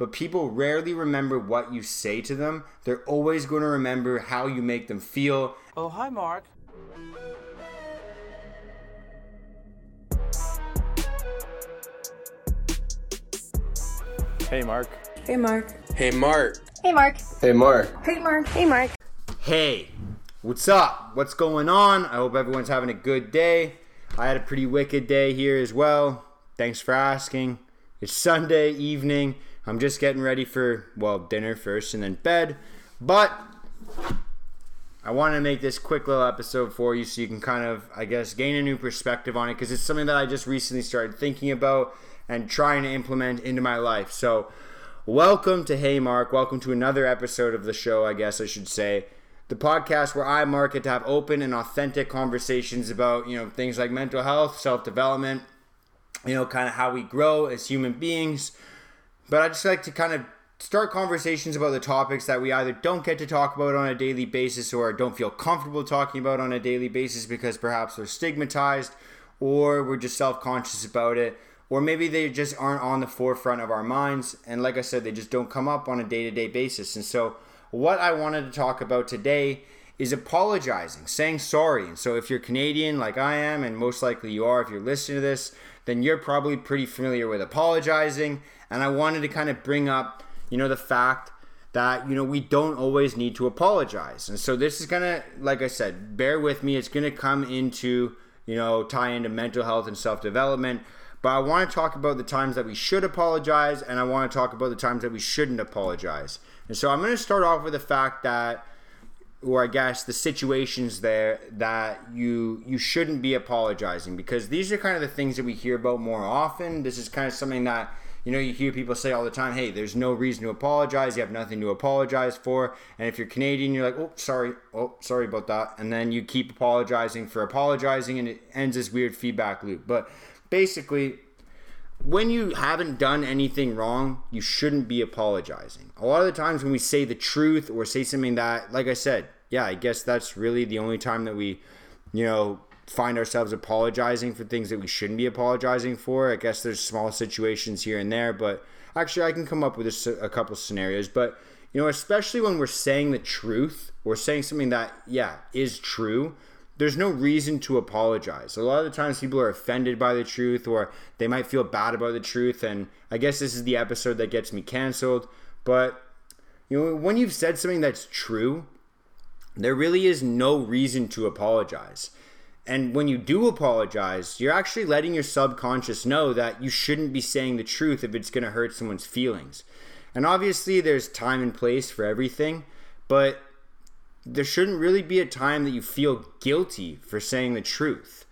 but people rarely remember what you say to them. They're always going to remember how you make them feel. Oh, hi, Mark. Hey, Mark. Hey, Mark. Hey, Mark. Hey, Mark. Hey, Mark. Hey, Mark. Hey, Mark. Hey, what's up? What's going on? I hope everyone's having a good day. I had a pretty wicked day here as well. Thanks for asking. It's Sunday evening. I'm just getting ready for, well, dinner first and then bed. But I want to make this quick little episode for you so you can kind of, I guess, gain a new perspective on it because it's something that I just recently started thinking about and trying to implement into my life. So, welcome to Hey Mark. Welcome to another episode of the show, I guess I should say. The podcast where I, market to have open and authentic conversations about, you know, things like mental health, self development, you know, kind of how we grow as human beings. But I just like to kind of start conversations about the topics that we either don't get to talk about on a daily basis or don't feel comfortable talking about on a daily basis because perhaps they're stigmatized or we're just self conscious about it or maybe they just aren't on the forefront of our minds. And like I said, they just don't come up on a day to day basis. And so, what I wanted to talk about today is apologizing, saying sorry. And so, if you're Canadian like I am, and most likely you are if you're listening to this, then you're probably pretty familiar with apologizing. And I wanted to kind of bring up, you know, the fact that, you know, we don't always need to apologize. And so, this is going to, like I said, bear with me, it's going to come into, you know, tie into mental health and self development. But I want to talk about the times that we should apologize, and I want to talk about the times that we shouldn't apologize. And so I'm going to start off with the fact that, or I guess the situations there that you you shouldn't be apologizing because these are kind of the things that we hear about more often. This is kind of something that you know you hear people say all the time. Hey, there's no reason to apologize. You have nothing to apologize for. And if you're Canadian, you're like, oh, sorry, oh, sorry about that, and then you keep apologizing for apologizing, and it ends this weird feedback loop. But basically, when you haven't done anything wrong, you shouldn't be apologizing. A lot of the times when we say the truth or say something that, like I said, yeah, I guess that's really the only time that we, you know, find ourselves apologizing for things that we shouldn't be apologizing for. I guess there's small situations here and there, but actually, I can come up with a, a couple scenarios. But, you know, especially when we're saying the truth or saying something that, yeah, is true there's no reason to apologize. A lot of the times people are offended by the truth or they might feel bad about the truth. And I guess this is the episode that gets me canceled. But, you know, when you've said something that's true, there really is no reason to apologize. And when you do apologize, you're actually letting your subconscious know that you shouldn't be saying the truth if it's going to hurt someone's feelings. And obviously, there's time and place for everything, but there shouldn't really be a time that you feel guilty for saying the truth.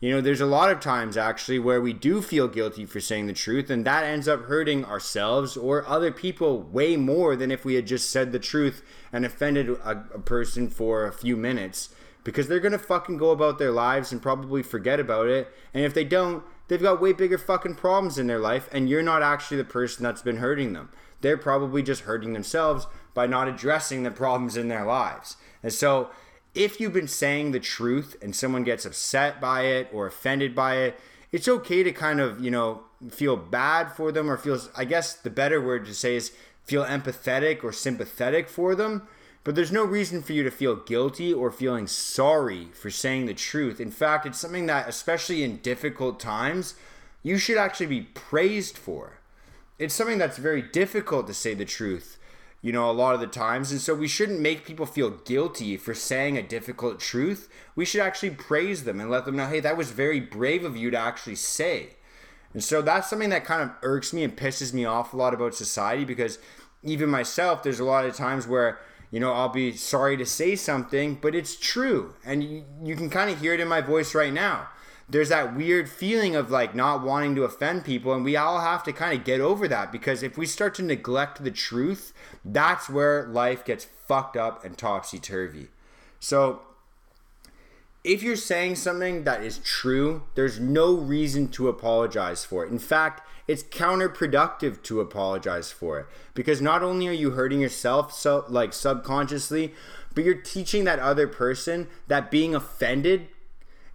You know, there's a lot of times actually where we do feel guilty for saying the truth, and that ends up hurting ourselves or other people way more than if we had just said the truth and offended a, a person for a few minutes because they're gonna fucking go about their lives and probably forget about it. And if they don't, they've got way bigger fucking problems in their life, and you're not actually the person that's been hurting them. They're probably just hurting themselves by not addressing the problems in their lives. And so, if you've been saying the truth and someone gets upset by it or offended by it, it's okay to kind of, you know, feel bad for them or feel, I guess the better word to say is feel empathetic or sympathetic for them. But there's no reason for you to feel guilty or feeling sorry for saying the truth. In fact, it's something that, especially in difficult times, you should actually be praised for. It's something that's very difficult to say the truth you know, a lot of the times. And so we shouldn't make people feel guilty for saying a difficult truth. We should actually praise them and let them know, hey, that was very brave of you to actually say. And so that's something that kind of irks me and pisses me off a lot about society because even myself, there's a lot of times where, you know, I'll be sorry to say something, but it's true. And you, you can kind of hear it in my voice right now there's that weird feeling of like not wanting to offend people and we all have to kind of get over that because if we start to neglect the truth that's where life gets fucked up and topsy-turvy. So if you're saying something that is true there's no reason to apologize for it. In fact it's counterproductive to apologize for it because not only are you hurting yourself so like subconsciously but you're teaching that other person that being offended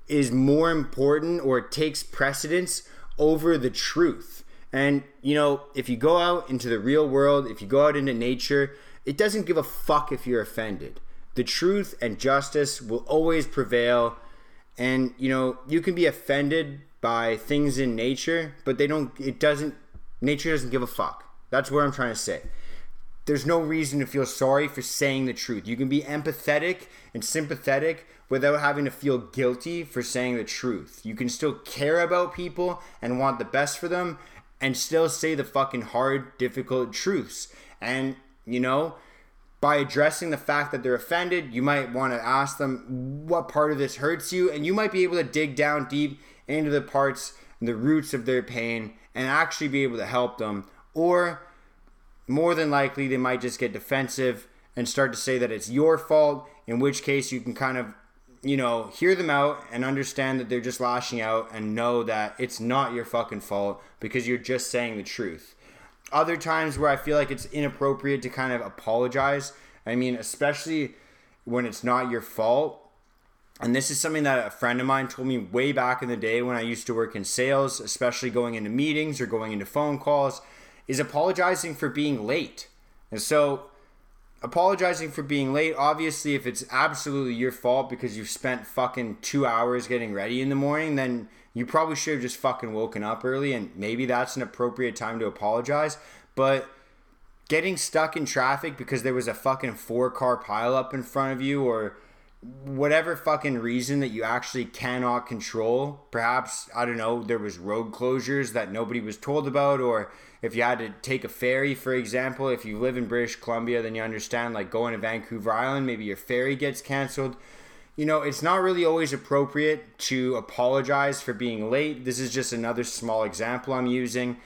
is more important or takes precedence over the truth. And, you know, if you go out into the real world, if you go out into nature, it doesn't give a fuck if you're offended. The truth and justice will always prevail. And, you know, you can be offended by things in nature, but they don't, it doesn't, nature doesn't give a fuck. That's what I'm trying to say. There's no reason to feel sorry for saying the truth. You can be empathetic and sympathetic without having to feel guilty for saying the truth. You can still care about people and want the best for them and still say the fucking hard, difficult truths. And, you know, by addressing the fact that they're offended, you might want to ask them what part of this hurts you, and you might be able to dig down deep into the parts and the roots of their pain and actually be able to help them. Or more than likely, they might just get defensive and start to say that it's your fault, in which case you can kind of you know, hear them out and understand that they're just lashing out and know that it's not your fucking fault because you're just saying the truth. Other times where I feel like it's inappropriate to kind of apologize, I mean, especially when it's not your fault. And this is something that a friend of mine told me way back in the day when I used to work in sales, especially going into meetings or going into phone calls, is apologizing for being late. And so apologizing for being late obviously if it's absolutely your fault because you've spent fucking two hours getting ready in the morning then you probably should have just fucking woken up early and maybe that's an appropriate time to apologize but getting stuck in traffic because there was a fucking four car pileup in front of you or whatever fucking reason that you actually cannot control perhaps i don't know there was road closures that nobody was told about or if you had to take a ferry, for example, if you live in British Columbia, then you understand like going to Vancouver Island, maybe your ferry gets canceled. You know, it's not really always appropriate to apologize for being late. This is just another small example I'm using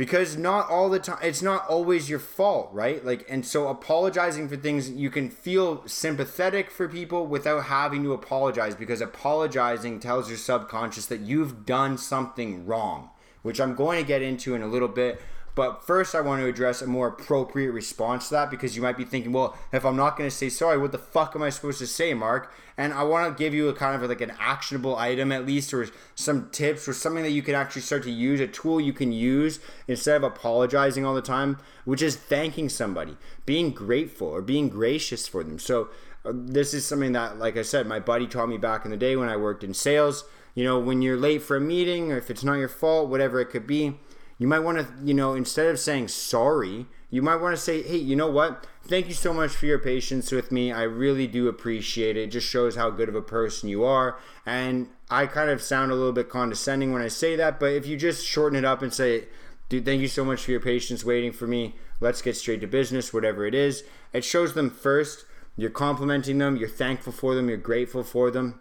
because not all the time it's not always your fault right like and so apologizing for things you can feel sympathetic for people without having to apologize because apologizing tells your subconscious that you've done something wrong which I'm going to get into in a little bit. But first, I want to address a more appropriate response to that because you might be thinking, well, if I'm not going to say sorry, what the fuck am I supposed to say, Mark? And I want to give you a kind of like an actionable item at least, or some tips, or something that you can actually start to use, a tool you can use instead of apologizing all the time, which is thanking somebody, being grateful, or being gracious for them. So, uh, this is something that, like I said, my buddy taught me back in the day when I worked in sales you know, when you're late for a meeting or if it's not your fault, whatever it could be, you might want to, you know, instead of saying sorry, you might want to say, hey, you know what? Thank you so much for your patience with me. I really do appreciate it. It just shows how good of a person you are. And I kind of sound a little bit condescending when I say that, but if you just shorten it up and say, dude, thank you so much for your patience waiting for me. Let's get straight to business, whatever it is. It shows them first, you're complimenting them, you're thankful for them, you're grateful for them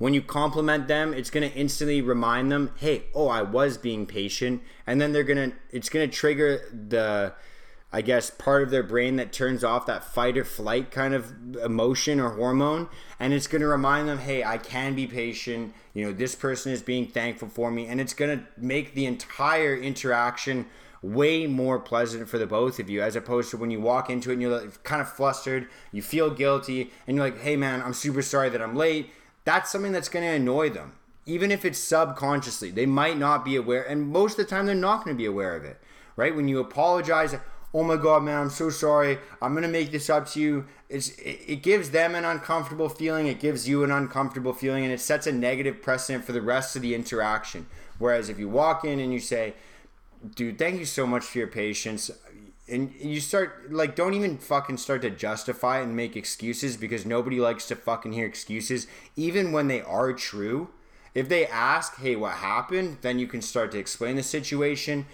when you compliment them, it's going to instantly remind them, hey, oh, I was being patient. And then they're going to, it's going to trigger the, I guess, part of their brain that turns off that fight or flight kind of emotion or hormone. And it's going to remind them, hey, I can be patient. You know, this person is being thankful for me. And it's going to make the entire interaction way more pleasant for the both of you as opposed to when you walk into it and you're kind of flustered, you feel guilty, and you're like, hey man, I'm super sorry that I'm late that's something that's going to annoy them. Even if it's subconsciously, they might not be aware, and most of the time they're not going to be aware of it, right? When you apologize, oh my god, man, I'm so sorry. I'm gonna make this up to you. It's it, it, gives them an uncomfortable feeling. It gives you an uncomfortable feeling, and it sets a negative precedent for the rest of the interaction. Whereas if you walk in and you say, "Dude, thank you so much for your patience and you start like don't even fucking start to justify and make excuses because nobody likes to fucking hear excuses even when they are true. If they ask hey what happened? Then you can start to explain the situation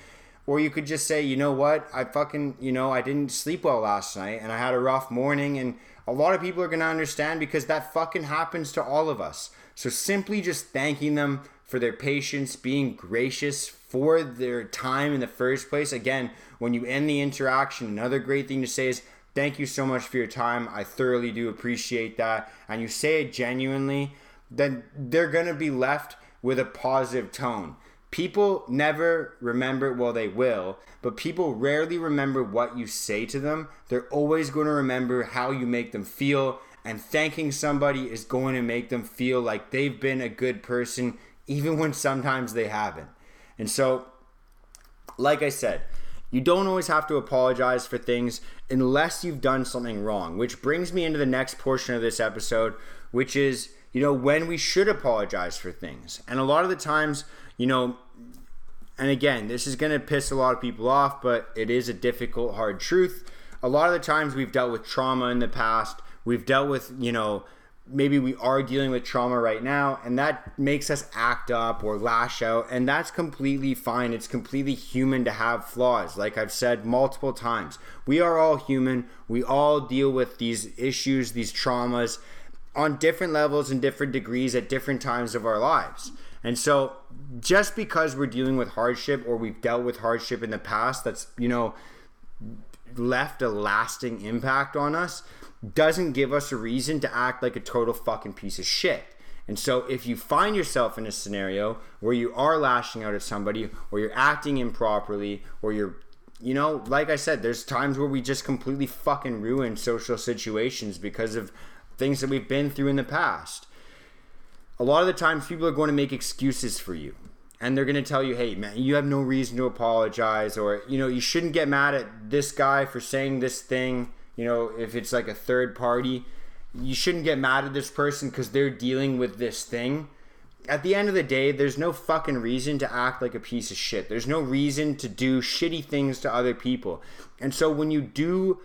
or you could just say you know what i fucking you know i didn't sleep well last night and i had a rough morning and a lot of people are going to understand because that fucking happens to all of us so simply just thanking them for their patience being gracious for their time in the first place again when you end the interaction, another great thing to say is, Thank you so much for your time. I thoroughly do appreciate that. And you say it genuinely, then they're going to be left with a positive tone. People never remember, well, they will, but people rarely remember what you say to them. They're always going to remember how you make them feel, and thanking somebody is going to make them feel like they've been a good person, even when sometimes they haven't. And so, like I said, you don't always have to apologize for things unless you've done something wrong, which brings me into the next portion of this episode, which is, you know, when we should apologize for things. And a lot of the times, you know, and again, this is going to piss a lot of people off, but it is a difficult, hard truth. A lot of the times we've dealt with trauma in the past, we've dealt with, you know, maybe we are dealing with trauma right now and that makes us act up or lash out and that's completely fine. It's completely human to have flaws like i've said multiple times. We are all human. We all deal with these issues these traumas on different levels and different degrees at different times of our lives and so just because we're dealing with hardship or we've dealt with hardship in the past that's you know left a lasting impact on us doesn't give us a reason to act like a total fucking piece of shit. And so if you find yourself in a scenario where you are lashing out at somebody or you're acting improperly or you're you know, like I said, there's times where we just completely fucking ruin social situations because of things that we've been through in the past. A lot of the times people are going to make excuses for you. And they're going to tell you, "Hey, man, you have no reason to apologize or, you know, you shouldn't get mad at this guy for saying this thing." you know, if it's like a third party, you shouldn't get mad at this person because they're dealing with this thing. At the end of the day, there's no fucking reason to act like a piece of shit. There's no reason to do shitty things to other people. And so when you do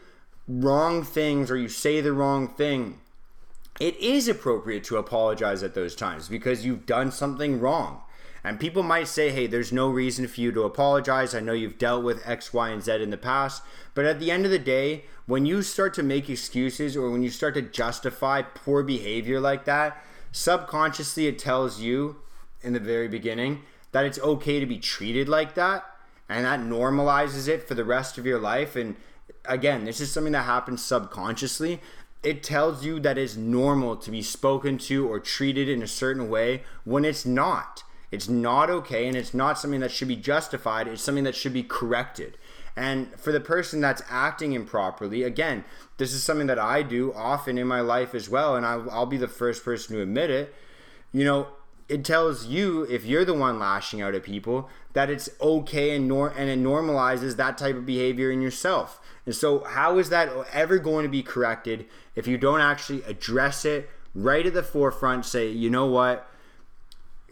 wrong things or you say the wrong thing, it is appropriate to apologize at those times because you've done something wrong. And people might say, hey, there's no reason for you to apologize. I know you've dealt with X, Y, and Z in the past. But at the end of the day, when you start to make excuses or when you start to justify poor behavior like that, subconsciously it tells you in the very beginning that it's okay to be treated like that. And that normalizes it for the rest of your life. And again, this is something that happens subconsciously it tells you that it's normal to be spoken to or treated in a certain way when it's not. It's not okay and it's not something that should be justified. It's something that should be corrected. And for the person that's acting improperly, again, this is something that I do often in my life as well, and I'll, I'll be the first person to admit it. You know, it tells you if you're the one lashing out at people that it's okay and nor and it normalizes that type of behavior in yourself. And so, how is that ever going to be corrected if you don't actually address it right at the forefront? Say, you know what?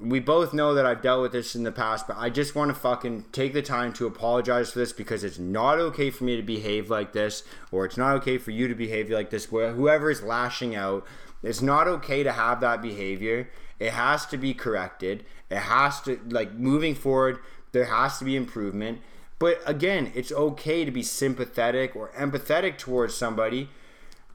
we both know that I've dealt with this in the past, but I just want to fucking take the time to apologize for this because it's not okay for me to behave like this, or it's not okay for you to behave like this. Where whoever is lashing out, it's not okay to have that behavior. It has to be corrected. It has to like moving forward. There has to be improvement. But again, it's okay to be sympathetic or empathetic towards somebody,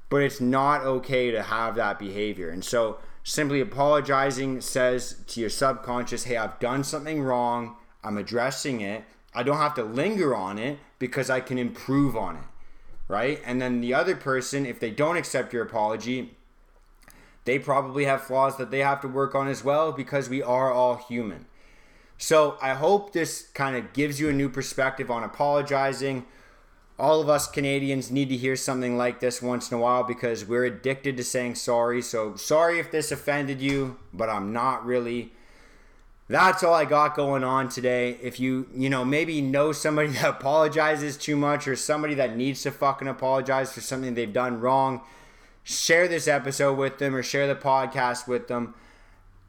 but it's not okay to have that behavior. And so Simply apologizing says to your subconscious, hey, I've done something wrong. I'm addressing it. I don't have to linger on it because I can improve on it. Right? And then the other person, if they don't accept your apology, they probably have flaws that they have to work on as well because we are all human. So I hope this kind of gives you a new perspective on apologizing all of us Canadians need to hear something like this once in a while because we're addicted to saying sorry. So sorry if this offended you, but I'm not really. That's all I got going on today. If you, you know, maybe know somebody that apologizes too much or somebody that needs to fucking apologize for something they've done wrong, share this episode with them or share the podcast with them.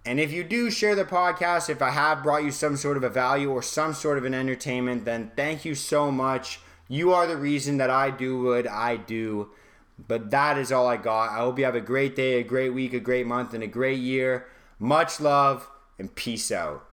And if you do share the podcast, if I have brought you some sort of a value or some sort of an entertainment, then thank you so much. You are the reason that I do what I do. But that is all I got. I hope you have a great day, a great week, a great month, and a great year. Much love and peace out.